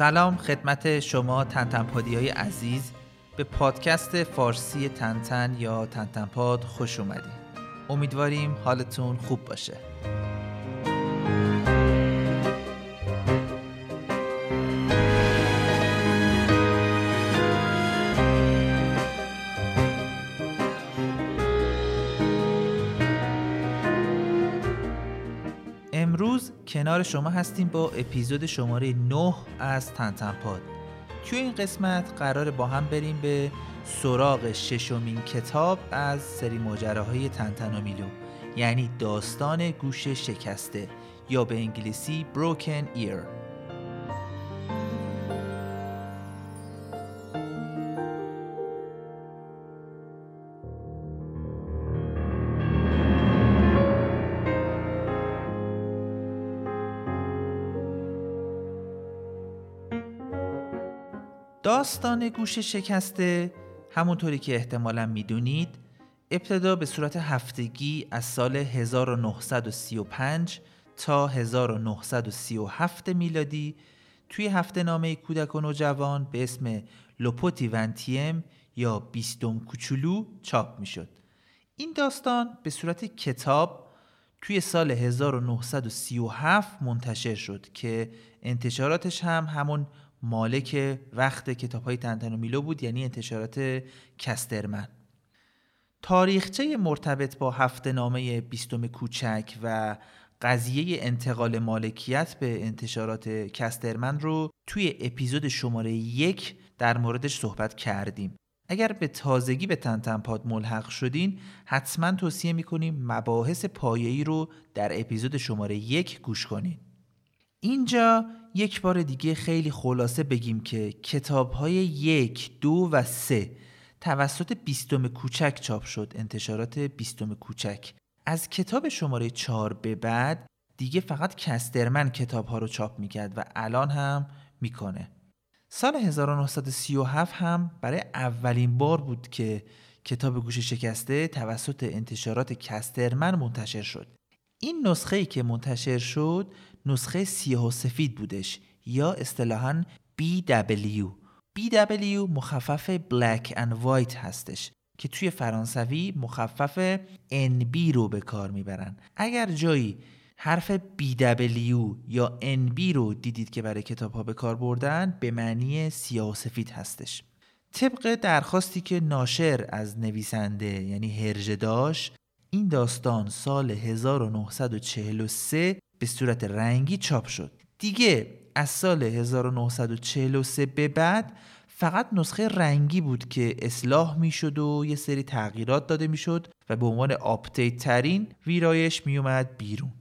سلام خدمت شما تنتنپادی های عزیز. به پادکست فارسی تنتن یا تنتنپاد خوش اومدید. امیدواریم حالتون خوب باشه. کنار شما هستیم با اپیزود شماره 9 از تنتنپاد. توی این قسمت قرار با هم بریم به سراغ ششمین کتاب از سری ماجراهای تنتنامیلو یعنی داستان گوش شکسته یا به انگلیسی Broken Ear. داستان گوش شکسته همونطوری که احتمالا می‌دونید ابتدا به صورت هفتگی از سال 1935 تا 1937 میلادی توی هفته نامه کودک و نوجوان به اسم لوپوتی ونتیم یا بیستم کوچولو چاپ می‌شد. این داستان به صورت کتاب توی سال 1937 منتشر شد که انتشاراتش هم همون مالک وقت کتاب های تنتن و میلو بود یعنی انتشارات کسترمن. تاریخچه مرتبط با هفته نامه بیستم کوچک و قضیه انتقال مالکیت به انتشارات کسترمن رو توی اپیزود شماره یک در موردش صحبت کردیم. اگر به تازگی به تنتنپاد ملحق شدین حتما توصیه می‌کنیم مباحث پایه‌ای رو در اپیزود شماره یک گوش کنین. اینجا یک بار دیگه خیلی خلاصه بگیم که کتاب های یک، دو و سه توسط بیستم کوچک چاپ شد انتشارات بیستم کوچک. از کتاب شماره چهار به بعد دیگه فقط کسترمن کتاب ها رو چاپ می‌کرد و الان هم می‌کنه. سال 1937 هم برای اولین بار بود که کتاب گوش شکسته توسط انتشارات کسترمن منتشر شد. این نسخه ای که منتشر شد نسخه سیاه و سفید بودش یا اصطلاحا BW BW مخفف Black and White هستش که توی فرانسوی مخفف NB رو به کار می‌برن. اگر جایی حرف BW یا NB رو دیدید که برای کتاب ها به کار بردن به معنی سیاه و سفید هستش. طبق درخواستی که ناشر از نویسنده یعنی هرژه داشت این داستان سال 1943 به صورت رنگی چاپ شد. دیگه از سال 1943 به بعد فقط نسخه رنگی بود که اصلاح می‌شد و یه سری تغییرات داده می‌شد و به عنوان update ترین ویرایش میومد بیرون.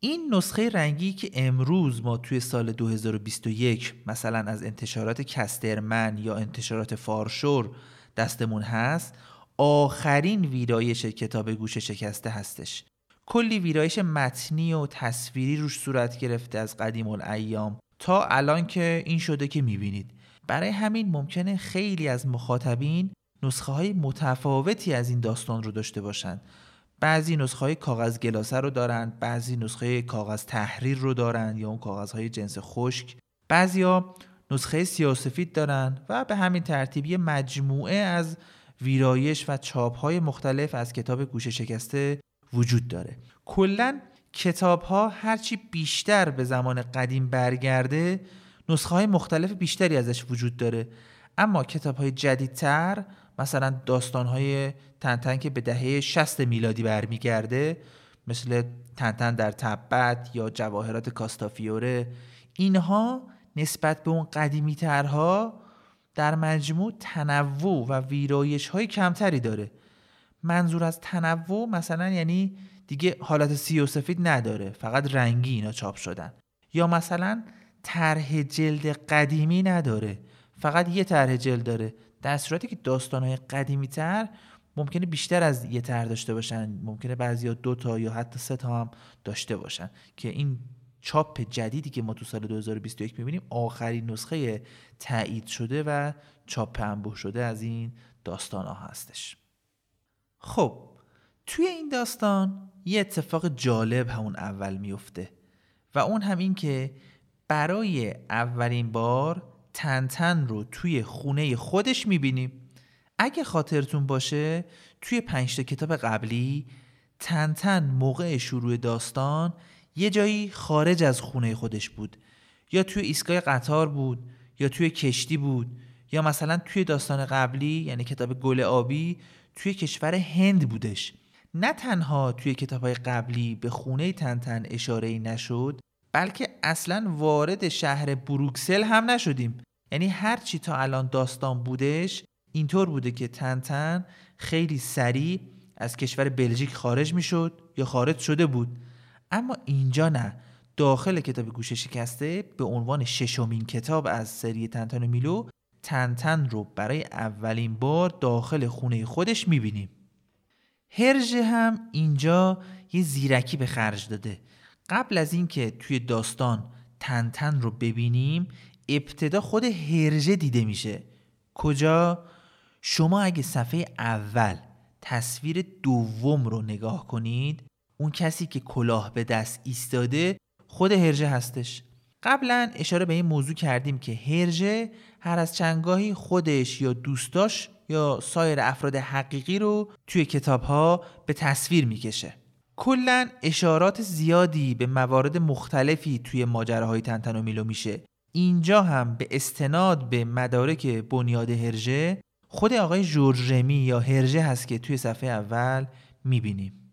این نسخه رنگی که امروز ما توی سال 2021 مثلا از انتشارات Casterman یا انتشارات Farshore دستمون هست آخرین ویرایش کتاب گوش شکسته هستش. کلی ویرایش متنی و تصویری روش صورت گرفته از قدیم الایام. تا الان که این شده که می‌بینید. برای همین ممکنه خیلی از مخاطبین نسخه های متفاوتی از این داستان رو داشته باشند بعضی نسخه های کاغذ گلاسه رو دارند بعضی نسخه کاغذ تحریر رو دارند یا اون کاغذ های جنس خشک. ها نسخه سیاسفید دارند و به همین ترتیبی مجموعه از ویرایش و چاپ های مختلف از کتاب گوشه شکسته وجود داره. کلا کتاب ها هرچی بیشتر به زمان قدیم برگرده نسخه های مختلف بیشتری ازش وجود داره. اما کتاب های جدیدتر مثلا داستان های تنتن که به دهه 60 میلادی برمیگرده مثل تنتن در تبت یا جواهرات کاستافیوره اینها نسبت به اون قدیمی ترها در مجموع تنوع و ویرایش های کمتری داره. منظور از تنوع مثلا یعنی دیگه حالت سی و سفید نداره فقط رنگی اینا چاپ شدن. یا مثلا طرح جلد قدیمی نداره فقط یه طرح جلد داره. در صورتی که داستانهای قدیمی تر ممکنه بیشتر از یه طرح داشته باشن ممکنه بعضی دو تا یا حتی سه تا هم داشته باشن که این چاپ جدیدی که ما تو سال 2021 می‌بینیم آخرین نسخه تایید شده و چاپ انبوه شده از این داستان ها هستش. خب توی این داستان یه اتفاق جالب همون اول میفته و اون هم این که برای اولین بار تنتن رو توی خونه خودش می‌بینیم. اگه خاطرتون باشه توی پنجتا کتاب قبلی تنتن موقع شروع داستان یه جایی خارج از خونه خودش بود. یا توی ایستگاه قطار بود یا توی کشتی بود یا مثلا توی داستان قبلی یعنی کتاب گل آبی توی کشور هند بودش. نه تنها توی کتاب های قبلی به خونه تنتن اشاره ای نشد بلکه اصلا وارد شهر بروکسل هم نشدیم. یعنی هر چی تا الان داستان بودش اینطور بوده که تنتن خیلی سریع از کشور بلژیک خارج می‌شد یا خارج شده بود. اما اینجا نه. داخل کتاب گوشه شکسته به عنوان ششمین کتاب از سری تنتن و میلو تنتن رو برای اولین بار داخل خونه خودش می‌بینیم. هرژه هم اینجا یه زیرکی به خرج داده. قبل از اینکه توی داستان تنتن رو ببینیم ابتدا خود هرژه دیده میشه. کجا؟ شما اگه صفحه اول تصویر دوم رو نگاه کنید اون کسی که کلاه به دست ایستاده خود هرژه هستش. قبلا اشاره به این موضوع کردیم که هرژه هر از چنگاهی خودش یا دوستاش یا سایر افراد حقیقی رو توی کتاب ها به تصویر می‌کشه. کلا اشارات زیادی به موارد مختلفی توی ماجراهای تنتن و میلو میشه. اینجا هم به استناد به مدارک بنیاد هرژه خود آقای جورج رمی یا هرژه هست که توی صفحه اول می‌بینیم.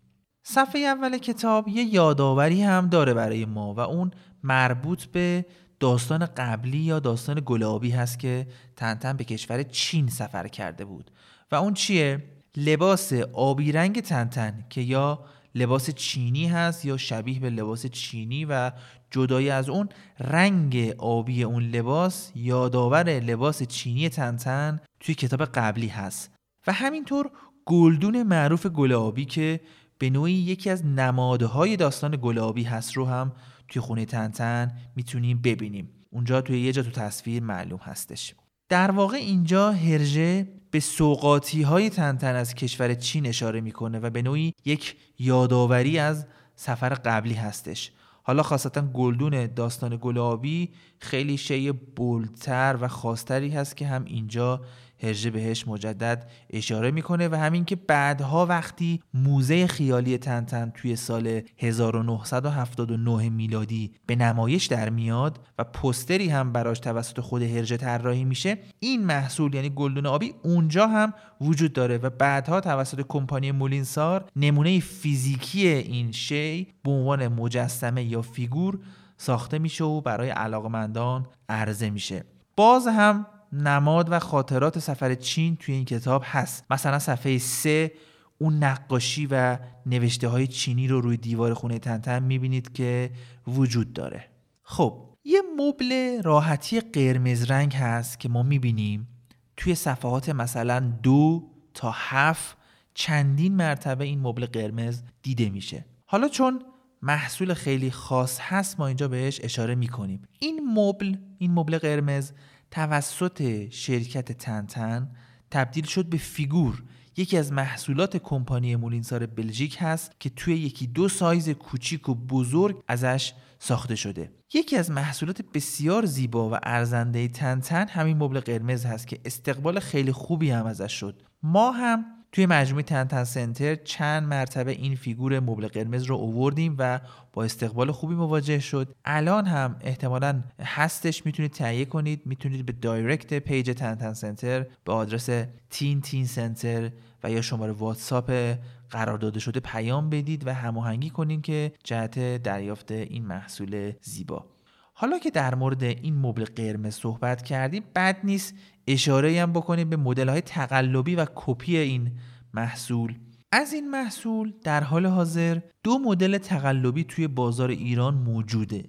صفحه اول کتاب یه یادآوری هم داره برای ما و اون مربوط به داستان قبلی یا داستان گلابی هست که تنتن به کشور چین سفر کرده بود و اون چیه؟ لباس آبی رنگ تنتن که یا لباس چینی هست یا شبیه به لباس چینی و جدای از اون رنگ آبی اون لباس یادآور لباس چینی تنتن توی کتاب قبلی هست و همینطور گلدون معروف گلابی که به نوعی یکی از نمادهای داستان گلابی هست رو هم توی خونه تنتن می‌تونیم ببینیم. اونجا توی یه جا تو تصویر معلوم هستش. در واقع اینجا هرژه به سوقاتی های تنتن از کشور چین اشاره می‌کنه و به نوعی یک یادآوری از سفر قبلی هستش. حالا خاصتا گلدون داستان گلابی خیلی شی بولتر و خاصتری هست که هم اینجا هرژه بهش مجدد اشاره می‌کنه و همین که بعدها وقتی موزه خیالی تنتن توی سال 1979 میلادی به نمایش در میاد و پستری هم براش توسط خود هرژه طراحی میشه این محصول یعنی گلدون آبی اونجا هم وجود داره و بعدها توسط کمپانی مولینسار نمونه فیزیکی این شی به عنوان مجسمه یا فیگور ساخته میشه و برای علاقمندان عرضه میشه. باز هم نماد و خاطرات سفر چین توی این کتاب هست. مثلا صفحه 3 اون نقاشی و نوشته های چینی رو روی دیوار خونه تنتن می‌بینید که وجود داره. خب یه مبل راحتی قرمز رنگ هست که ما می‌بینیم توی صفحات مثلا دو تا هفت چندین مرتبه این مبل قرمز دیده میشه. حالا چون محصول خیلی خاص هست ما اینجا بهش اشاره می‌کنیم. این مبل این مبل قرمز توسط شرکت تنتن تبدیل شد به فیگور. یکی از محصولات کمپانی مولینسار بلژیک هست که توی یکی دو سایز کوچیک و بزرگ ازش ساخته شده. یکی از محصولات بسیار زیبا و ارزنده تنتن همین مبل قرمز هست که استقبال خیلی خوبی هم ازش شد. ما هم توی مجموعه تنتن Center چند مرتبه این فیگور مبل قرمز رو اووردیم و با استقبال خوبی مواجه شد. الان هم احتمالا هستش می‌تونید تهیه کنید. می‌تونید به direct page تنتن Center به آدرس Tintin Center و یا شماره واتساپ قرار داده شده پیام بدید و هماهنگی کنید که جهت دریافت این محصول زیبا. حالا که در مورد این مبل قرمز صحبت کردیم بد نیست اشاره هم بکنیم به مدل های تقلبی و کپی این محصول. از این محصول در حال حاضر دو مدل تقلبی توی بازار ایران موجوده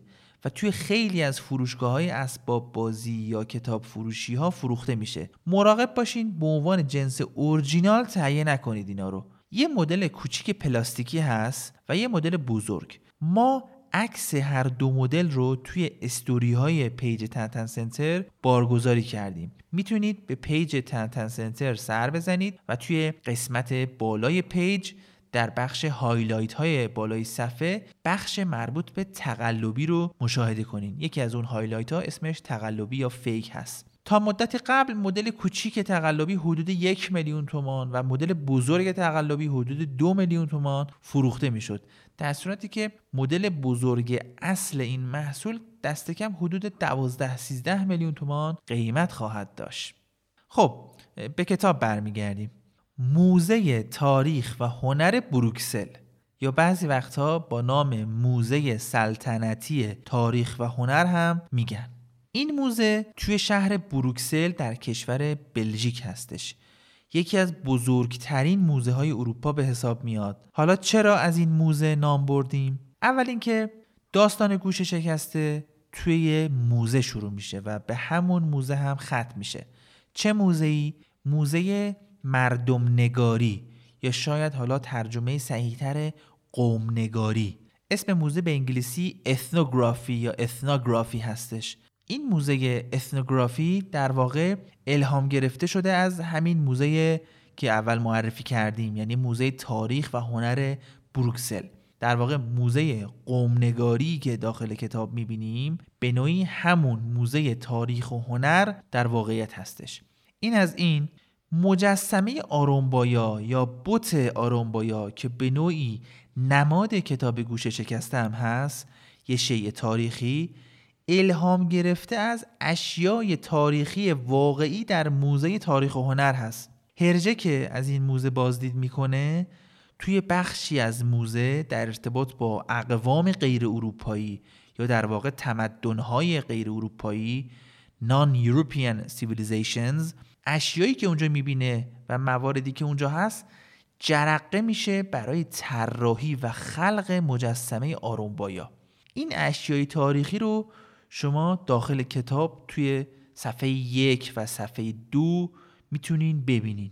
و توی خیلی از فروشگاه های اسباب بازی یا کتاب فروشی ها فروخته میشه. مراقب باشین به عنوان جنس اورجینال تهیه نکنید اینا رو. یه مدل کوچیک پلاستیکی هست و یه مدل بزرگ. ما عکس هر دو مدل رو توی استوری های page تنتن Center بارگذاری کردیم. می‌تونید به page تنتن Center سر بزنید و توی قسمت بالای page در بخش highlight های بالای صفحه بخش مربوط به تقلبی رو مشاهده کنین. یکی از اون highlight ها اسمش تقلبی یا fake هست. تا مدت قبل مدل کوچیک تقلبی حدود یک میلیون تومان و مدل بزرگ تقلبی حدود دو میلیون تومان فروخته می‌شد. در صورتی که مدل بزرگ اصل این محصول دست کم حدود 12 13 میلیون تومان قیمت خواهد داشت. خب به کتاب برمیگردیم. موزه تاریخ و هنر بروکسل یا بعضی وقتها با نام موزه سلطنتی تاریخ و هنر هم میگن. این موزه توی شهر بروکسل در کشور بلژیک هستش. یکی از بزرگترین موزه های اروپا به حساب میاد. حالا چرا از این موزه نام بردیم؟ اول اینکه داستان گوش شکسته توی موزه شروع میشه و به همون موزه هم ختم میشه. چه موزه ای موزه مردم نگاری یا شاید حالا ترجمه صحیحتر قوم نگاری اسم موزه به انگلیسی اثنوگرافی یا اثنوگرافی هستش. این موزه اثنوگرافی در واقع الهام گرفته شده از همین موزه که اول معرفی کردیم یعنی موزه تاریخ و هنر بروکسل. در واقع موزه قومنگاری که داخل کتاب می‌بینیم به نوعی همون موزه تاریخ و هنر در واقعیت هستش. این از این مجسمه آرومبایا یا بوت آرومبایا که به نوعی نماد کتاب گوشه شکسته هم هست یه شیء تاریخی الهام گرفته از اشیای تاریخی واقعی در موزه تاریخ و هنر هست. هرجه که از این موزه بازدید می‌کنه توی بخشی از موزه در ارتباط با اقوام غیر اروپایی یا در واقع تمدنهای غیر اروپایی Non-European Civilizations اشیایی که اونجا می‌بینه و مواردی که اونجا هست جرقه میشه برای طراحی و خلق مجسمه آرومبایا. این اشیای تاریخی رو شما داخل کتاب توی صفحه یک و صفحه دو می‌تونین ببینین.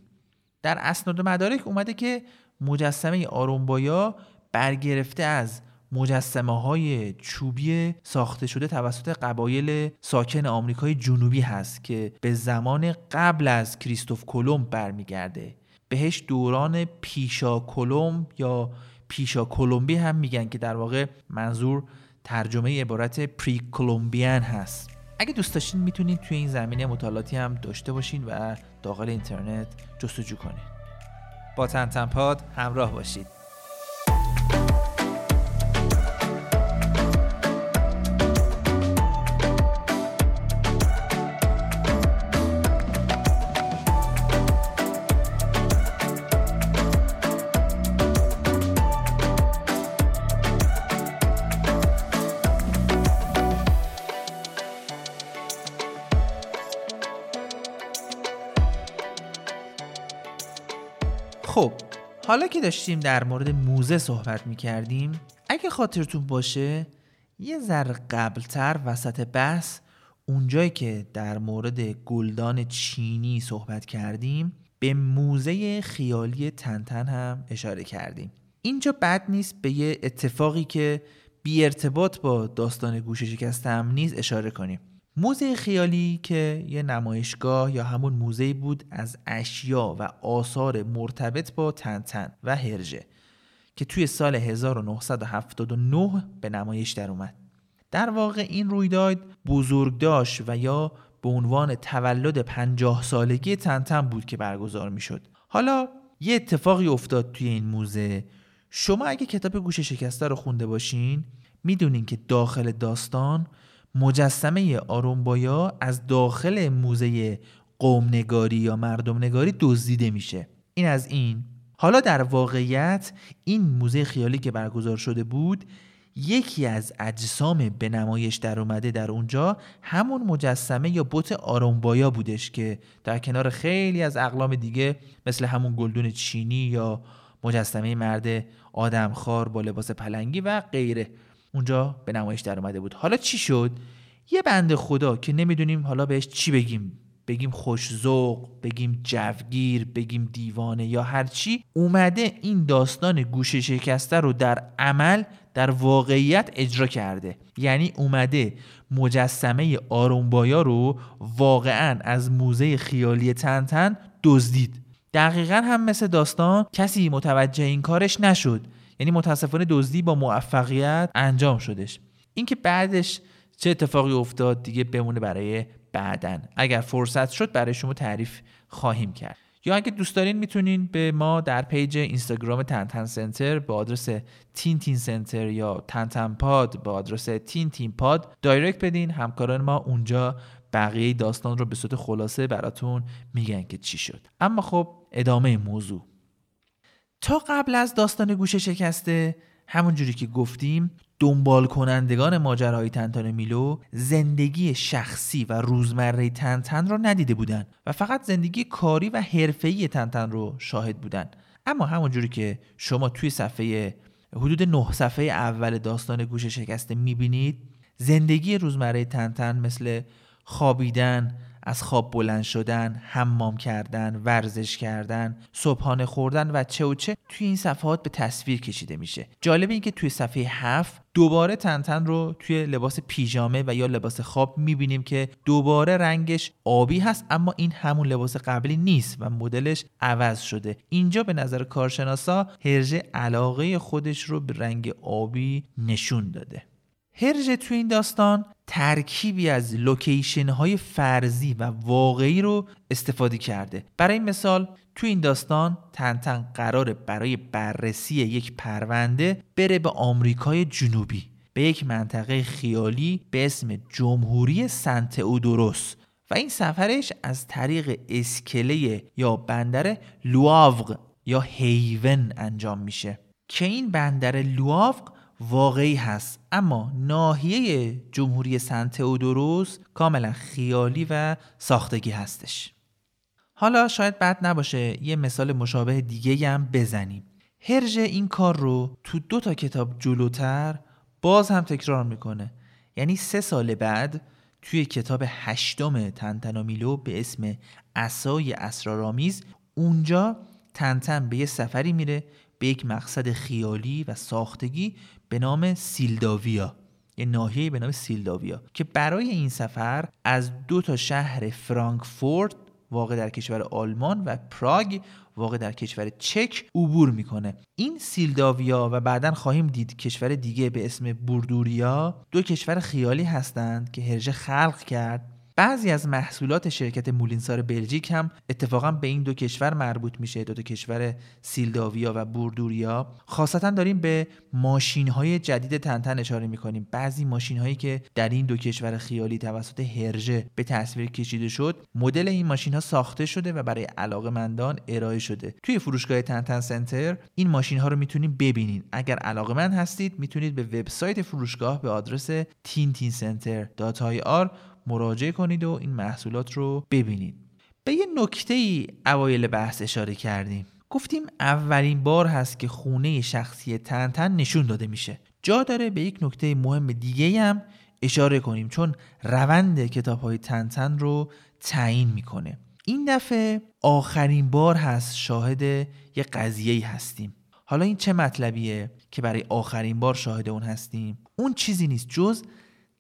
در اسناد مدارک اومده که مجسمه آرومبایا برگرفته از مجسمه های چوبی ساخته شده توسط قبایل ساکن آمریکای جنوبی هست که به زمان قبل از کریستوف کلمب برمیگرده. بهش دوران پیشا کلمب یا پیشا کلمبی هم میگن که در واقع منظور ترجمه عبارت پری کلمبیان هست. اگه دوست داشتین می‌تونید توی این زمینه مطالعاتی هم داشته باشین و داخل اینترنت جستجو کنید با تنتنپاد همراه باشید. حالا که داشتیم در مورد موزه صحبت می کردیم اگه خاطرتون باشه یه ذره قبلتر وسط بحث اونجایی که در مورد گلدان چینی صحبت کردیم به موزه خیالی تنتن هم اشاره کردیم. اینجا بد نیست به یه اتفاقی که بی ارتباط با داستان گوشه شکستم نیز اشاره کنیم. موزه خیالی که یه نمایشگاه یا همون موزه بود از اشیا و آثار مرتبط با تنتن و هرژه که توی سال 1979 به نمایش در اومد در واقع این رویداد بزرگداشت و یا به عنوان تولد پنجاه سالگی تنتن بود که برگزار می شد. حالا یه اتفاقی افتاد توی این موزه شما اگه کتاب گوش شکسته رو خونده باشین می‌دونین که داخل داستان مجسمه آرومبایا از داخل موزه قومنگاری یا مردم نگاری دزدیده میشه. این از این. حالا در واقعیت این موزه خیالی که برگزار شده بود یکی از اجسام به نمایش در اومده در اونجا همون مجسمه یا بوت آرومبایا بودش که در کنار خیلی از اقلام دیگه مثل همون گلدون چینی یا مجسمه مرد آدمخوار با لباس پلنگی و غیره. اونجا به نمایش در اومده بود. حالا چی شد؟ یه بنده خدا که نمی‌دونیم حالا بهش چی بگیم. بگیم خوشزوق بگیم جوگیر بگیم دیوانه یا هر چی. اومده این داستان گوشه شکسته رو در عمل در واقعیت اجرا کرده. یعنی اومده مجسمه آرومبایا رو واقعا از موزه خیالی تنتن دزدید. دقیقا هم مثل داستان کسی متوجه این کارش نشد. یعنی متاسفانه دزدی با موفقیت انجام شدش. اینکه بعدش چه اتفاقی افتاد دیگه بمونه برای بعداً. اگر فرصت شد برای شما تعریف خواهیم کرد. یا اگه دوست دارین می‌تونین به ما در page اینستاگرام تنتن Center به آدرس Tintin Center یا تنتن Pod به آدرس Tintin Pod direct بدین. همکاران ما اونجا بقیه داستان رو به صورت خلاصه براتون میگن که چی شد. اما خب ادامه موضوع. تا قبل از داستان گوشه شکسته همون جوری که گفتیم دنبال کنندگان ماجرای تنتان میلو زندگی شخصی و روزمره تنتن را ندیده بودند و فقط زندگی کاری و حرفه‌ای تنتن رو شاهد بودند اما همونجوری که شما توی صفحه حدود نه صفحه اول داستان گوش شکسته می‌بینید زندگی روزمره تنتن مثل خوابیدن از خواب بلند شدن، حمام کردن، ورزش کردن، صبحانه خوردن و چه و چه توی این صفحات به تصویر کشیده میشه. جالب این که توی صفحه 7 دوباره تنتن رو توی لباس پیژامه و یا لباس خواب می‌بینیم که دوباره رنگش آبی هست اما این همون لباس قبلی نیست و مدلش عوض شده اینجا به نظر کارشناسا هرژه علاقه خودش رو به رنگ آبی نشون داده هرژه توی این داستان ترکیبی از لوکیشن های فرضی و واقعی رو استفاده کرده. برای مثال توی این داستان تنتن قراره برای بررسی یک پرونده بره به آمریکای جنوبی به یک منطقه خیالی به اسم جمهوری سنت اودوروس و این سفرش از طریق اسکله یا بندر لواوق یا هیون انجام میشه. که این بندر لواوق واقعی هست. اما ناحیه جمهوری سنت اودوروس کاملا خیالی و ساختگی هستش. حالا شاید بد نباشه یه مثال مشابه دیگه هم بزنیم. هرژه این کار رو تو دو تا کتاب جلوتر باز هم تکرار می‌کنه. یعنی سه سال بعد توی کتاب هشتم تنتنامیلو به اسم اسای اسرارآمیز اونجا تنتن به یه سفری میره به یک مقصد خیالی و ساختگی به نام سیلداویا. یه ناحیه به نام سیلداویا که برای این سفر از دو تا شهر فرانکفورت واقع در کشور آلمان و پراگ واقع در کشور چک عبور می‌کنه. این سیلداویا و بعدا خواهیم دید کشور دیگه به اسم بوردوریا دو کشور خیالی هستند که هرژه خلق کرد بعضی از محصولات شرکت مولینسار بلژیک هم اتفاقا به این دو کشور مربوط میشه دو, دو کشور سیلداویا و بوردوریا. خاصتا داریم به ماشین های جدید تنتن اشاره می‌کنیم. بعضی ماشین هایی که در این دو کشور خیالی توسط هرژه به تصویر کشیده شد مدل این ماشین ها ساخته شده و برای علاقه مندان ارائه شده. توی فروشگاه تنتن سنتر این ماشین ها رو می‌تونید ببینید. اگر علاقه مند هستید می‌تونید به وبسایت فروشگاه به آدرس tintincenter.ir مراجعه کنید و این محصولات رو ببینید. به یه نکته ای اوایل بحث اشاره کردیم. گفتیم اولین بار هست که خونه شخصی تنتن نشون داده میشه. جا داره به یک نکته مهم دیگه هم اشاره کنیم چون روند کتاب های تنتن رو تعیین می‌کنه. این دفعه آخرین بار هست شاهد یه قضیه هستیم. حالا این چه مطلبیه که برای آخرین بار شاهد اون هستیم؟ اون چیزی نیست جز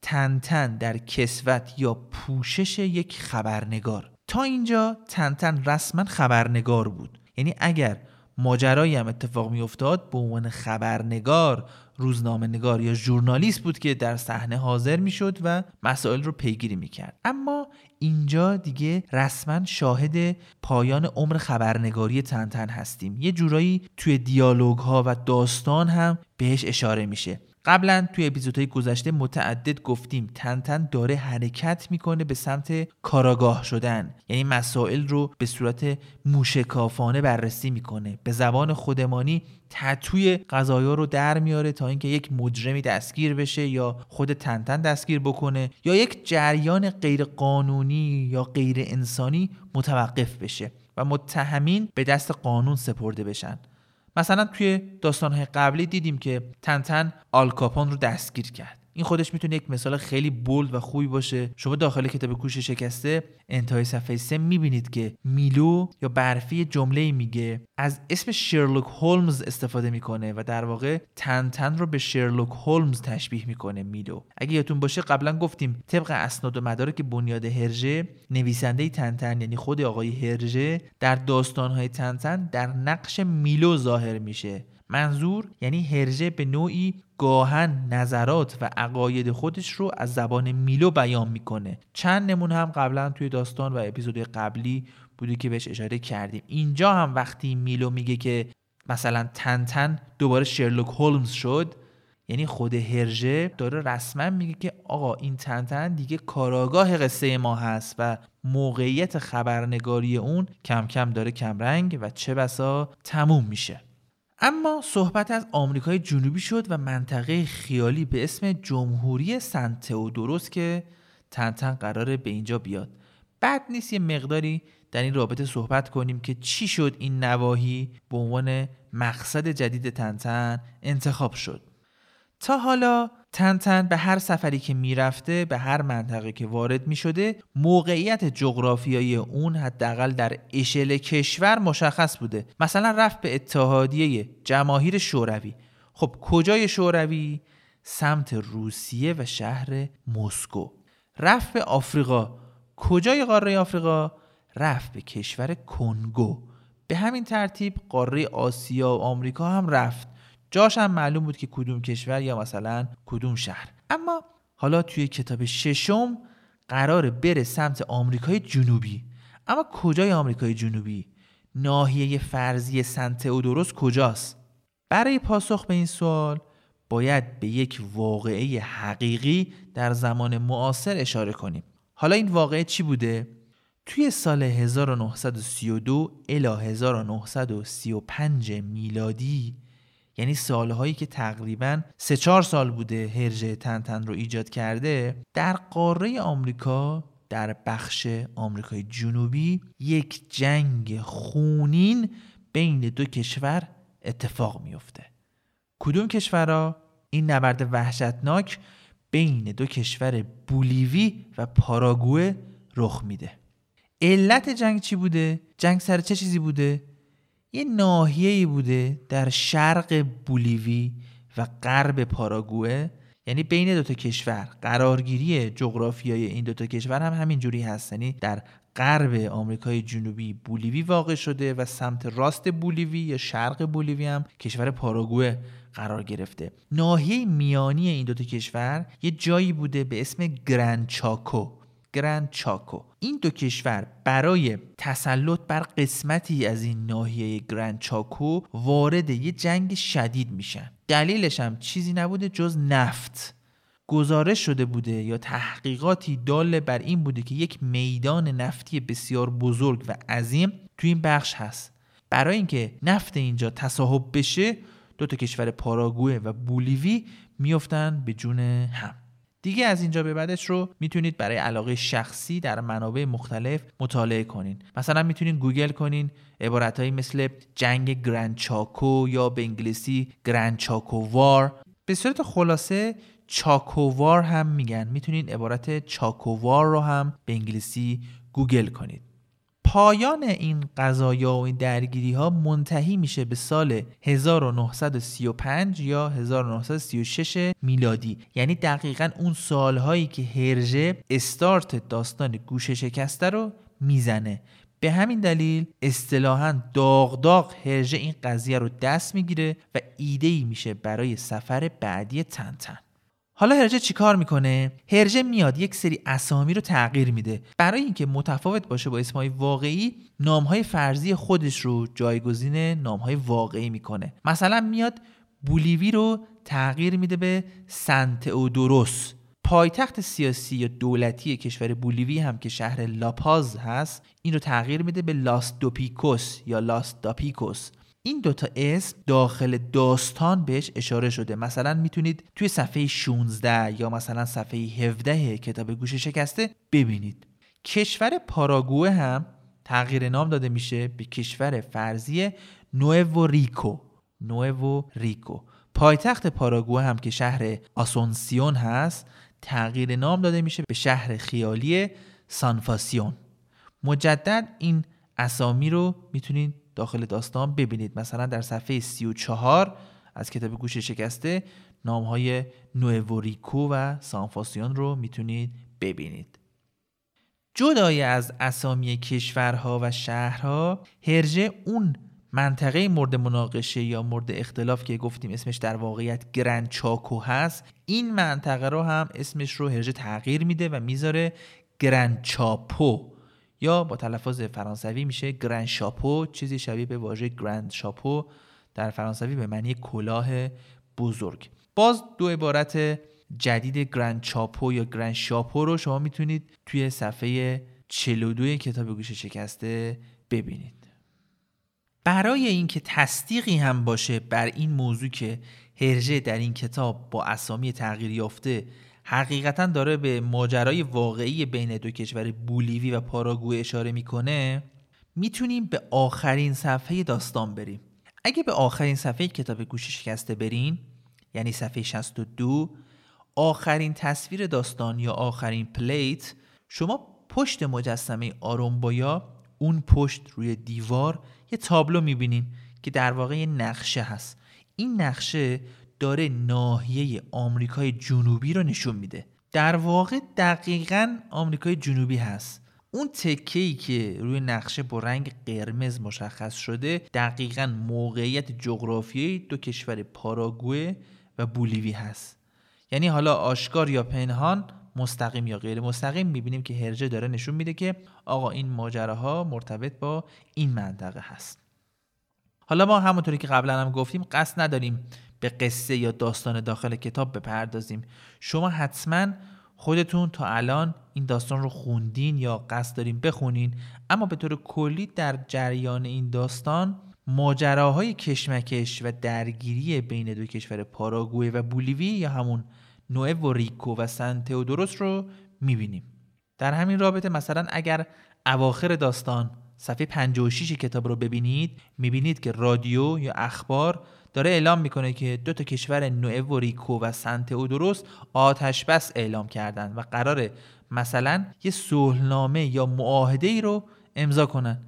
تنتن در کسوت یا پوشش یک خبرنگار. تا اینجا تنتن رسما خبرنگار بود. یعنی اگر ماجرایی هم اتفاق می افتاد به عنوان خبرنگار روزنامه نگار یا ژورنالیست بود که در صحنه حاضر می شد و مسائل رو پیگیری می کرد اما اینجا دیگه رسما شاهد پایان عمر خبرنگاری تنتن هستیم. یه جورایی توی دیالوگ ها و داستان هم بهش اشاره میشه. قبلا توی اپیزودهای گذشته متعدد گفتیم تنتن داره حرکت می‌کنه به سمت کاراگاه شدن. یعنی مسائل رو به صورت موشکافانه بررسی می‌کنه. به زبان خودمانی تتوی قضایا رو در میاره تا اینکه یک مجرمی دستگیر بشه یا خود تنتن دستگیر بکنه یا یک جریان غیر قانونی یا غیر انسانی متوقف بشه و متهمین به دست قانون سپرده بشن. مثلا توی داستانهای قبلی دیدیم که تنتن آلکاپون رو دستگیر کرد. این خودش می‌تونه یک مثال خیلی بولد و خوبی باشه. شما داخل کتاب گوش شکسته انتهای صفحه 3 می‌بینید که میلو یا برفی جمله میگه. از اسم شرلوک هولمز استفاده می‌کنه و در واقع تن رو به شرلوک هولمز تشبیه می‌کنه میلو. اگه یادتون باشه قبلا گفتیم طبق اسناد و مدارک بنیاد هرژه نویسنده تنتن یعنی خود آقای هرژه در داستانهای تنتن در نقش میلو ظاهر میشه. منظور یعنی هرژه به نوعی گاهن نظرات و عقاید خودش رو از زبان میلو بیان می‌کنه. چند نمونه هم قبلا توی داستان و اپیزود قبلی بودی که بهش اشاره کردیم. اینجا هم وقتی میلو میگه که مثلا تنتن دوباره شرلوک هولمز شد یعنی خود هرژه داره رسما میگه که آقا این تنتن دیگه کاراگاه قصه ما هست و موقعیت خبرنگاری اون کم کم داره کمرنگ و چه بسا تموم میشه. اما صحبت از آمریکای جنوبی شد و منطقه خیالی به اسم جمهوری سنت درست که تنتن قراره به اینجا بیاد. بعد نیست یه مقداری در این رابطه صحبت کنیم که چی شد این نواحی به عنوان مقصد جدید تنتن انتخاب شد. تا حالا تنتن به هر سفری که می‌رفته به هر منطقه که وارد می شده موقعیت جغرافیایی اون حداقل در اشل کشور مشخص بوده. مثلا رفت به اتحادیه جماهیر شوروی. خب کجای شوروی؟ سمت روسیه و شهر مسکو. رفت به آفریقا. کجای قاره آفریقا؟ رفت به کشور کنگو. به همین ترتیب قاره آسیا و آمریکا هم رفت. جاش هم معلوم بود که کدوم کشور یا مثلا کدوم شهر. اما حالا توی کتاب ششم قرار بره سمت آمریکای جنوبی. اما کجای آمریکای جنوبی؟ ناحیه فرضی سنت درست کجاست؟ برای پاسخ به این سوال باید به یک واقعه حقیقی در زمان معاصر اشاره کنیم. حالا این واقعه چی بوده؟ توی سال 1932 الی 1935 میلادی یعنی سالهایی که تقریبا سه چهار سال بوده هرژه تنتن رو ایجاد کرده در قاره آمریکا در بخش آمریکای جنوبی یک جنگ خونین بین دو کشور اتفاق میفته کدوم کشورها این نبرد وحشتناک بین دو کشور بولیوی و پاراگوه رخ میده. علت جنگ چی بوده؟ جنگ سر چه چیزی بوده؟ یه ناحیه‌ای بوده در شرق بولیوی و غرب پاراگوئه یعنی بین دوتا کشور. قرارگیری جغرافیای این دوتا کشور هم همین جوری هست. یعنی در غرب آمریکای جنوبی بولیوی واقع شده و سمت راست بولیوی یا شرق بولیوی هم کشور پاراگوئه قرار گرفته. ناحیه میانی این دوتا کشور یه جایی بوده به اسم گرند چاکو گرند چاکو. این دو کشور برای تسلط بر قسمتی از این ناحیه گرند چاکو وارد یه جنگ شدید میشن. دلیلش هم چیزی نبوده جز نفت. گزارش شده بوده یا تحقیقاتی داله بر این بوده که یک میدان نفتی بسیار بزرگ و عظیم تو این بخش هست. برای اینکه نفت اینجا تصاحب بشه دو تا کشور پاراگوه و بولیوی میفتن به جون هم. دیگه از اینجا به بعدش رو می‌تونید برای علاقه شخصی در منابع مختلف مطالعه کنین. مثلا می‌تونین گوگل کنین عبارتهایی مثل جنگ گرند چاکو یا به انگلیسی وار. به صورت خلاصه چاکووار هم میگن. می‌تونین عبارت چاکووار رو هم به انگلیسی گوگل کنید. پایان این قضایا و این درگیری ها منتهی میشه به سال 1935 یا 1936 میلادی. یعنی دقیقا اون سالهایی که هرژه استارت داستان گوشه شکسته رو می‌زنه. به همین دلیل اصطلاحا داغ داغ هرژه این قضیه رو دست می‌گیره و ایده ای میشه برای سفر بعدی تنتن حالا هرجه چیکار می‌کنه؟ هرجه میاد یک سری اسامی رو تغییر میده. برای اینکه متفاوت باشه با اسمهای واقعی نامهای فرضی خودش رو جایگزین نامهای واقعی می‌کنه. مثلا میاد بولیوی رو تغییر میده به سنت درست پایتخت سیاسی یا دولتی کشور بولیوی هم که شهر لاپاز هست این رو تغییر میده به لاس دوپیکوس یا لاس داپیکوس این دوتا اسم داخل داستان بهش اشاره شده. مثلا می‌تونید توی صفحه 16 یا مثلا صفحه 17 کتاب گوش شکسته ببینید. کشور پاراگوه هم تغییر نام داده میشه به کشور فرضی نوو ریکو. نوو ریکو. پایتخت پاراگوه هم که شهر آسونسیون هست تغییر نام داده میشه به شهر خیالی سانفاسیون. مجدد این اسامی رو می‌تونید داخل داستان ببینید. مثلا در صفحه 34 از کتاب گوش شکسته نام های نووریکو و سانفاسیون رو می‌تونید ببینید. جدای از اسامی کشورها و شهرها هرژه اون منطقه مورد مناقشه یا مورد اختلاف که گفتیم اسمش در واقعیت گرند چاکو هست این منطقه رو هم اسمش رو هرژه تغییر میده و می‌ذاره گرند چاپو. یا با تلفظ فرانسوی میشه گرند شاپو چیزی شبیه به واژه گرند شاپو در فرانسوی به معنی کلاه بزرگ. باز دو عبارت جدید گرند چاپو یا گرند شاپو رو شما می‌تونید توی صفحه 42 کتاب گوش شکسته ببینید. برای اینکه تصدیقی هم باشه بر این موضوع که هرژه در این کتاب با اسامی تغییر یافته حقیقتا داره به ماجرای واقعی بین دو کشور بولیوی و پاراگوئه اشاره می‌کنه می‌تونیم به آخرین صفحه داستان بریم. اگه به آخرین صفحه کتاب گوش شکسته برین یعنی صفحه 62 آخرین تصویر داستان یا آخرین پلیت شما پشت مجسمه آرومبایا اون پشت روی دیوار یه تابلو می‌بینین که در واقع یه نقشه هست. این نقشه داره ناحیه آمریکای جنوبی رو نشون میده. در واقع دقیقا آمریکای جنوبی هست. اون تکه که روی نقشه با رنگ قرمز مشخص شده دقیقا موقعیت جغرافیایی دو کشور پاراگوه و بولیوی هست. یعنی حالا آشکار یا پنهان مستقیم یا غیر مستقیم می‌بینیم که هرجه داره نشون میده که آقا این ماجراها مرتبط با این منطقه هست. حالا ما همونطوری که قبلا هم گفتیم قصد نداریم به قصه یا داستان داخل کتاب بپردازیم. شما حتما خودتون تا الان این داستان رو خوندین یا قصد داریم بخونین اما به طور کلی در جریان این داستان ماجراهای کشمکش و درگیری بین دو کشور پاراگوئه و بولیوی یا همون نوع ریکو و سن تئودوروس رو می‌بینیم. در همین رابطه مثلا اگر اواخر داستان صفحه 56 کتاب رو ببینید می‌بینید که رادیو یا اخبار داره اعلام می‌کنه که دو تا کشور ریکو و سنت اودروس آتش بس اعلام کردن و قراره مثلا یه صلحنامه یا معاهده ای رو امضا کنن.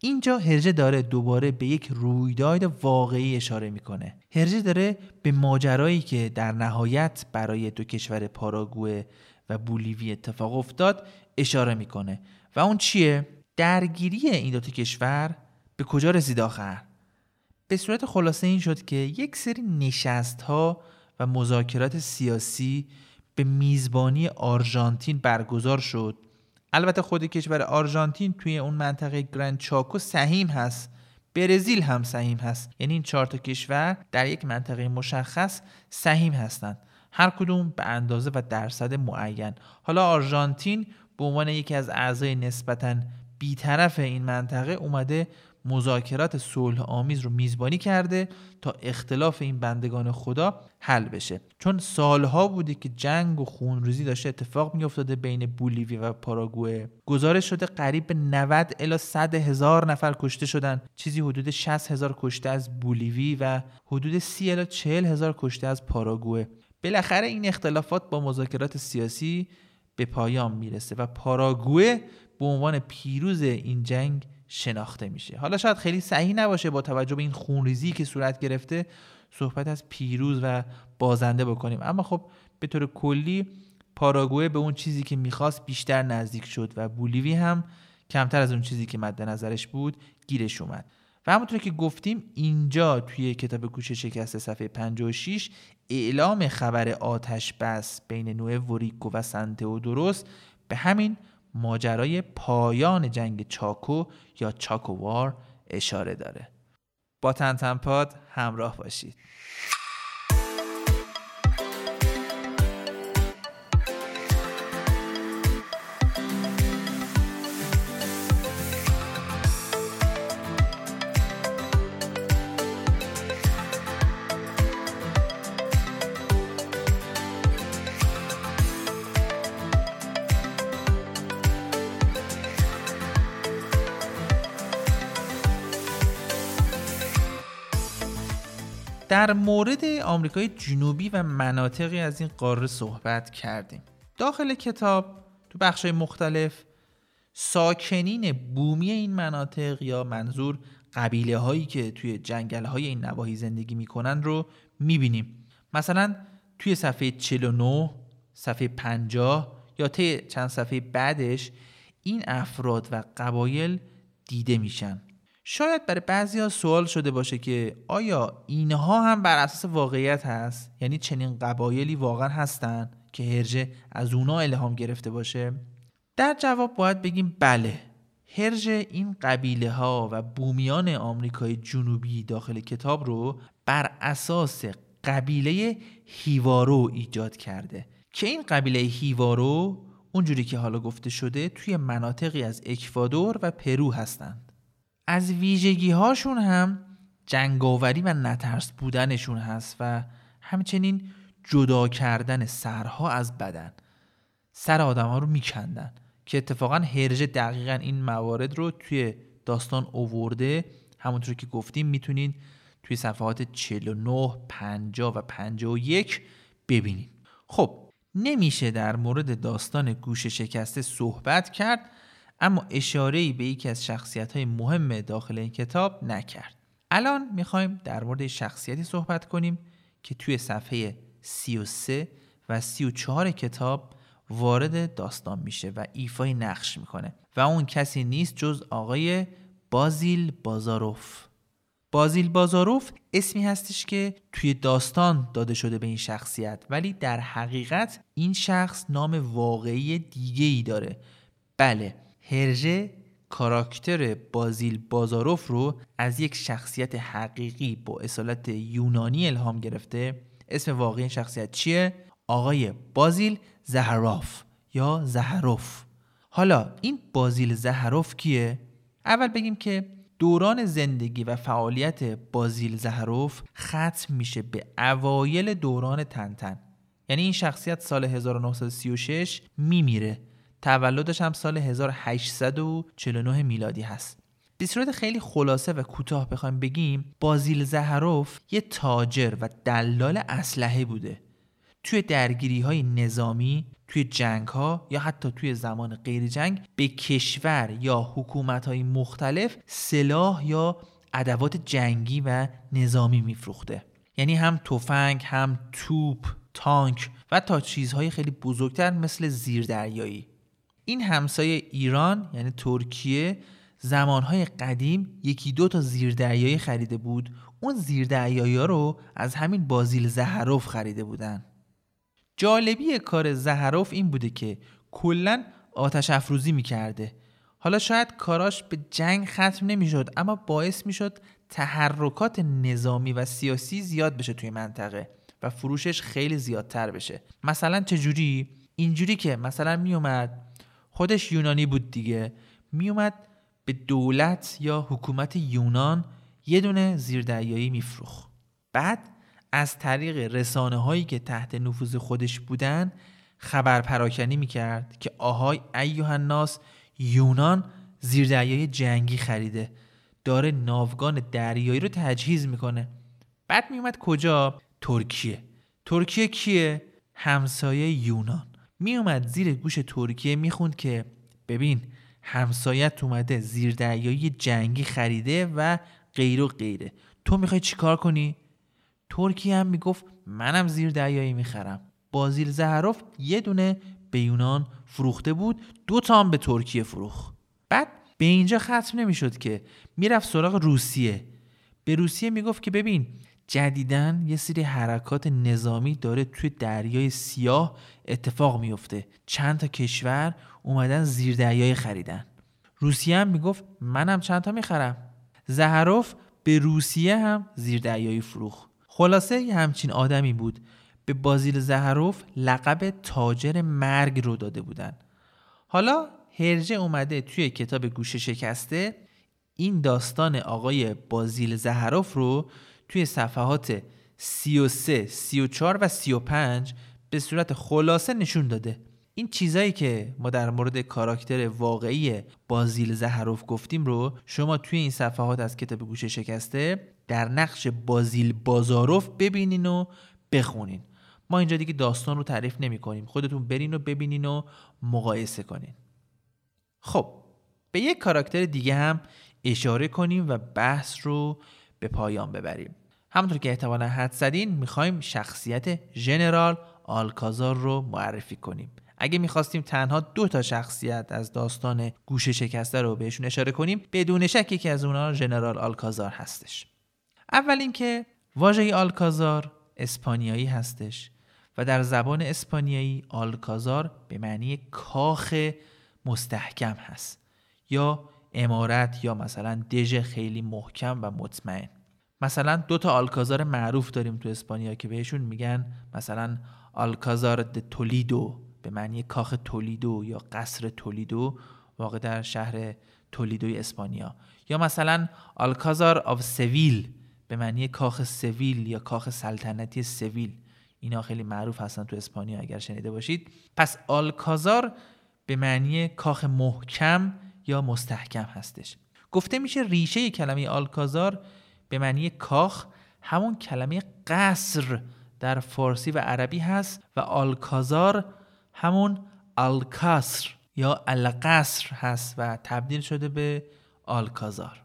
اینجا هرجه داره دوباره به یک رویداد واقعی اشاره می‌کنه. هرجه داره به ماجرایی که در نهایت برای دو کشور پاراگوه و بولیوی اتفاق افتاد اشاره می‌کنه. و اون چیه؟ درگیری این دو کشور به کجا رسید آخر؟ به صورت خلاصه این شد که یک سری نشست ها و مذاکرات سیاسی به میزبانی آرژانتین برگزار شد. البته خود کشور آرژانتین توی اون منطقه گرند چاکو سهیم هست. برزیل هم سهیم هست. یعنی این چهار تا کشور در یک منطقه مشخص سهیم هستند. هر کدوم به اندازه و درصد معین. حالا آرژانتین به عنوان یکی از اعضای نسبتا بیطرف این منطقه اومده مذاکرات صلح آمیز رو میزبانی کرده تا اختلاف این بندگان خدا حل بشه. چون سالها بوده که جنگ و خونریزی داشته اتفاق میافتاده بین بولیوی و پاراگوئه. گزارش شده قریب به 90 الی 100 هزار نفر کشته شدن. چیزی حدود 60 هزار کشته از بولیوی و حدود 30 الی 40 هزار کشته از پاراگوئه. بالاخره این اختلافات با مذاکرات سیاسی به پایان می‌رسه و پاراگوئه به عنوان پیروز این جنگ شناخته میشه. حالا شاید خیلی صحیح نباشه با توجه به این خونریزی که صورت گرفته صحبت از پیروز و بازنده بکنیم. اما خب به طور کلی پاراگوئه به اون چیزی که می‌خواست بیشتر نزدیک شد و بولیوی هم کمتر از اون چیزی که مد نظرش بود گیرش اومد. و همونطور که گفتیم اینجا توی کتاب کوچه شکست صفحه 56 اعلام خبر آتش بس بین نوع وریکو و سنتو درست به همین ماجرای پایان جنگ چاکو یا چاکووار اشاره داره. با تنتنپاد همراه باشید. در مورد آمریکای جنوبی و مناطقی از این قاره صحبت کردیم. داخل کتاب تو بخش مختلف ساکنین بومی این مناطق یا منظور قبیله هایی که توی جنگل های این نواحی زندگی می‌کنن رو می‌بینیم. مثلا توی صفحه 49 صفحه 50 یا طی چند صفحه بعدش این افراد و قبایل دیده میشن. شاید برای بعضی ها سوال شده باشه که آیا اینها هم بر اساس واقعیت هست؟ یعنی چنین قبایلی واقعا هستن که هرجه از اونا الهام گرفته باشه؟ در جواب باید بگیم بله هرژه این قبیله ها و بومیان آمریکای جنوبی داخل کتاب رو بر اساس قبیله هیوارو ایجاد کرده. که این قبیله هیوارو اونجوری که حالا گفته شده توی مناطقی از اکوادور و پرو هستند. از ویژگی هاشون هم جنگاوری و نترس بودنشون هست و همچنین جدا کردن سرها از بدن. سر آدم ها رو میکندن که اتفاقا هرژه دقیقا این موارد رو توی داستان اوورده همونطور که گفتیم می‌تونین توی صفحات 49 50 و 51 ببینید خب نمیشه در مورد داستان گوش شکسته صحبت کرد. اما اشاره به یکی از شخصیت های مهم داخل این کتاب نکرد. الان می‌خوایم در مورد شخصیتی صحبت کنیم که توی صفحه 33 و 34 کتاب وارد داستان میشه و ایفای نقش می‌کنه و اون کسی نیست جز آقای بازیل بازاروف. بازیل بازاروف اسمی هستش که توی داستان داده شده به این شخصیت ولی در حقیقت این شخص نام واقعی دیگه ای داره. بله هرژه کاراکتر بازیل بازاروف رو از یک شخصیت حقیقی با اصالت یونانی الهام گرفته اسم واقعی این شخصیت چیه؟ آقای بازیل زهراف یا زهروف حالا این بازیل زهروف کیه؟ اول بگیم که دوران زندگی و فعالیت بازیل زهروف ختم میشه به اوایل دوران تنتن یعنی این شخصیت سال 1936 میمیره تولدش هم سال 1849 میلادی هست. به صورت خیلی خلاصه و کوتاه بخوایم بگیم بازیل زهروف یه تاجر و دلال اسلحه بوده. توی درگیری های نظامی توی جنگ ها یا حتی توی زمان غیر جنگ به کشور یا حکومت های مختلف سلاح یا ادوات جنگی و نظامی میفروخته. یعنی هم تفنگ هم توپ تانک و تا چیزهای خیلی بزرگتر مثل زیردریایی. این همسایه ایران یعنی ترکیه زمانهای قدیم یکی دو تا زیردریایی خریده بود. اون زیردریایی ها رو از همین بازیل زهروف خریده بودن. جالبی کار زهروف این بوده که کلا آتش افروزی می‌کرده. حالا شاید کاراش به جنگ ختم نمی‌شد اما باعث می‌شد تحرکات نظامی و سیاسی زیاد بشه توی منطقه و فروشش خیلی زیادتر بشه. مثلا چجوری؟ اینجوری که مثلا میومد خودش یونانی بود دیگه. میومد به دولت یا حکومت یونان یه دونه زیردریایی میفروخ بعد از طریق رسانه هایی که تحت نفوذ خودش بودن خبر پراکنی می‌کرد که آهای ایوه الناس یونان زیردریای جنگی خریده. داره ناوگان دریایی رو تجهیز می‌کنه. بعد میومد کجا؟ ترکیه. ترکیه کیه؟ همسایه یونان. میومد زیر گوش ترکیه می‌خوند که ببین همسایت اومده زیردریایی جنگی خریده و غیر و غیره. تو می‌خوای چیکار کنی؟ ترکیه هم می‌گفت منم زیر دریایی می‌خرم. بازیل زهروف یه دونه به یونان فروخته بود دو تا هم به ترکیه فروخ بعد به اینجا ختم نمی‌شد که می‌رفت سراغ روسیه. به روسیه می‌گفت که ببین جدیدن یه سری حرکات نظامی داره توی دریای سیاه اتفاق میفته. چند تا کشور اومدن زیر دریایی خریدن. روسیه هم می‌گفت منم چند تا می‌خرم. زهروف به روسیه هم زیر دریایی فروخ خلاصه یه همچین آدمی بود. به بازیل زهروف لقب تاجر مرگ رو داده بودن. حالا هرجه اومده توی کتاب گوشه شکسته. این داستان آقای بازیل زهروف رو توی صفحات 33, 34 و 35 به صورت خلاصه نشون داده. این چیزایی که ما در مورد کاراکتر واقعی بازیل زهروف گفتیم رو شما توی این صفحات از کتاب گوشه شکسته در نقش بازیل بازاروف ببینین و بخونین. ما اینجا دیگه داستان رو تعریف نمی کنیم. خودتون برین و ببینین و مقایسه کنین. خب به یک کاراکتر دیگه هم اشاره کنیم و بحث رو به پایان ببریم. همونطور که احتمالا حد زدین می‌خوایم شخصیت ژنرال آلکازار رو معرفی کنیم. اگه می‌خواستیم تنها دو تا شخصیت از داستان گوشه شکسته رو بهشون اشاره کنیم بدون شک یکی از اونها ژنرال آلکازار هستش. اول اینکه واژه آلکازار اسپانیایی هستش و در زبان اسپانیایی آلکازار به معنی کاخ مستحکم هست یا امارت یا مثلا دژ خیلی محکم و مطمئن. مثلا دو تا آلکازار معروف داریم تو اسپانیا که بهشون میگن مثلا آلکازار د تولیدو به معنی کاخ تولیدو یا قصر تولیدو واقع در شهر تولیدوی اسپانیا. یا مثلا آلکازار آف سویل به معنی کاخ سویل یا کاخ سلطنتی سویل. اینا خیلی معروف هستن تو اسپانیا اگر شنیده باشید. پس آلکازار به معنی کاخ محکم یا مستحکم هستش. گفته میشه ریشه کلمه آلکازار به معنی کاخ همون کلمه قصر در فارسی و عربی هست و آلکازار همون آلکاسر یا القصر هست و تبدیل شده به آلکازار.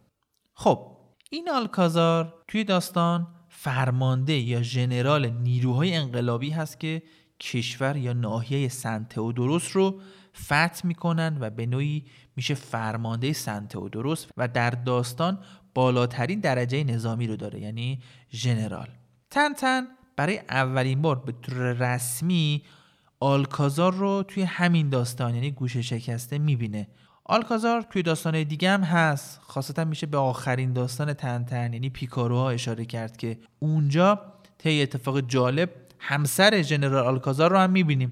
خب این آلکازار توی داستان فرمانده یا ژنرال نیروهای انقلابی هست که کشور یا ناحیه سنت تئودوروس رو فتح می‌کنن و به نوعی میشه فرمانده سنت تئودوروس و در داستان بالاترین درجه نظامی رو داره یعنی ژنرال تن تن برای اولین بار به طور رسمی آلکازار رو توی همین داستان یعنی گوشه شکسته می‌بینه. آلکازار توی داستان دیگه هم هست خاصتا میشه به آخرین داستان تنتن یعنی پیکاروها اشاره کرد که اونجا طی اتفاق جالب همسر ژنرال آلکازار رو هم می‌بینیم.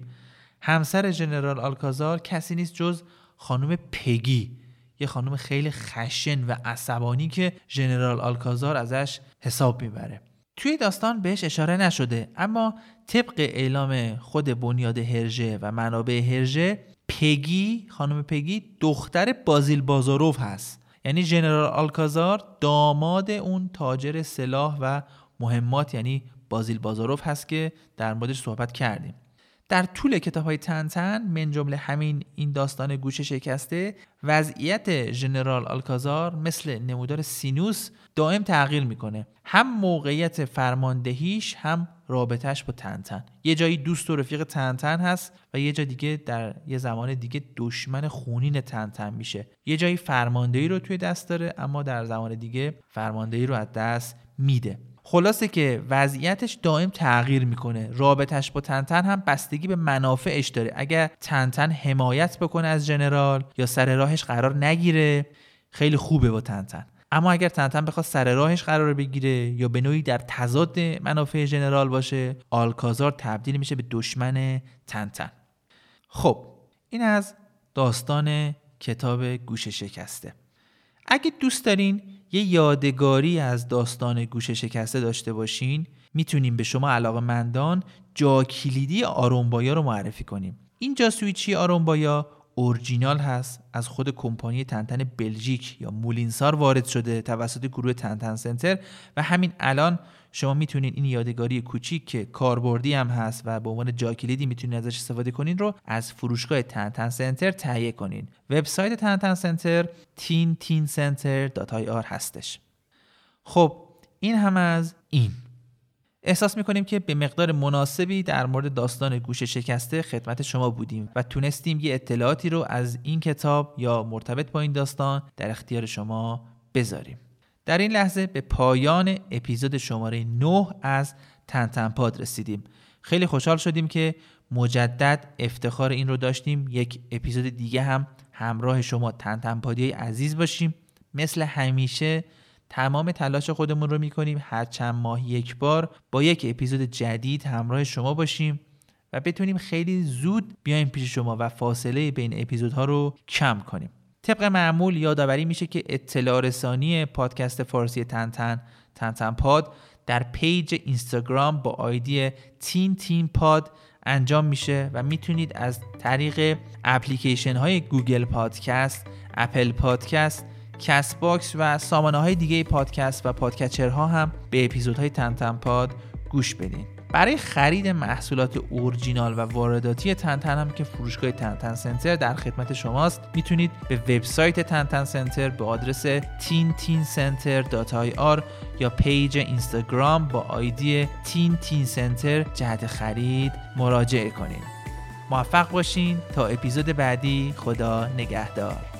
همسر ژنرال آلکازار کسی نیست جز خانم پگی. یه خانم خیلی خشن و عصبانی که ژنرال آلکازار ازش حساب می‌بره. توی داستان بهش اشاره نشده اما طبق اعلام خود بنیاد هرژه و منابع هرژه پگی خانم پگی دختر بازیل بازاروف هست. یعنی ژنرال آلکازار داماد اون تاجر سلاح و مهمات یعنی بازیل بازاروف هست که در موردش صحبت کردیم. در طول کتاب های تن من جمله همین این داستان گوش شکسته وضعیت ژنرال آلکازار مثل نمودار سینوس دائم تغییر می‌کنه. هم موقعیت فرماندهیش هم رابطهش با تنتن یه جایی دوست و رفیق تنتن هست و یه جا دیگه در یه زمان دیگه دشمن خونین تنتن میشه. یه جایی فرماندهی رو توی دست داره اما در زمان دیگه فرماندهی رو از دست میده. خلاصه که وضعیتش دائم تغییر می‌کنه. رابطش با تنتن هم بستگی به منافعش داره. اگر تنتن حمایت بکنه از جنرال یا سر راهش قرار نگیره خیلی خوبه با تنتن. اما اگر تنتن بخواد سر راهش قرار بگیره یا به نوعی در تضاد منافع جنرال باشه آلکازار تبدیل میشه به دشمن تنتن. خب این از داستان کتاب گوشه شکسته. اگه دوست دارین یه یادگاری از داستان گوشه شکسته داشته باشین می‌تونیم به شما علاقه مندان جا کلیدی آرومبایا رو معرفی کنیم. این جاسویچی آرومبایا اورجینال هست از خود کمپانی تنتن بلژیک یا مولینسار وارد شده توسط گروه تنتن سنتر و همین الان شما می‌تونید این یادگاری کوچیک که کاربردی هم هست و به عنوان جاکلیدی می‌تونید ازش استفاده کنین رو از فروشگاه تنتن سنتر تهیه کنین. وبسایت تنتن سنتر تین تین سنتر آر هستش. خب این هم از این. احساس می‌کنیم که به مقدار مناسبی در مورد داستان گوش شکسته خدمت شما بودیم و تونستیم یه اطلاعاتی رو از این کتاب یا مرتبط با این داستان در اختیار شما بذاریم. در این لحظه به پایان اپیزود شماره 9 از تنتنپاد رسیدیم. خیلی خوشحال شدیم که مجدد افتخار این رو داشتیم. یک اپیزود دیگه هم همراه شما تنتنپادی عزیز باشیم. مثل همیشه تمام تلاش خودمون رو می‌کنیم. هر چند ماه یک بار با یک اپیزود جدید همراه شما باشیم و بتونیم خیلی زود بیایم پیش شما و فاصله بین اپیزودها رو کم کنیم. طبق معمول یادآوری میشه که اطلاع رسانی پادکست فارسی تنتن تنتن Pod در page اینستاگرام با ID Tintin Pod انجام میشه و می‌تونید از طریق اپلیکیشن های Google Podcast، Apple Podcast Castbox و سامانه های دیگه پادکست و podcatcher ها هم به اپیزودهای تنتن Pod گوش بدین. برای خرید محصولات اورجینال و وارداتی تنتن هم که فروشگاه تنتن Center در خدمت شماست می‌تونید به وبسایت تنتن Center به آدرس tintincenter.ir یا page اینستاگرام با ID Tintin Center جهت خرید مراجعه کنید. موفق باشین. تا اپیزود بعدی خدا نگهدار.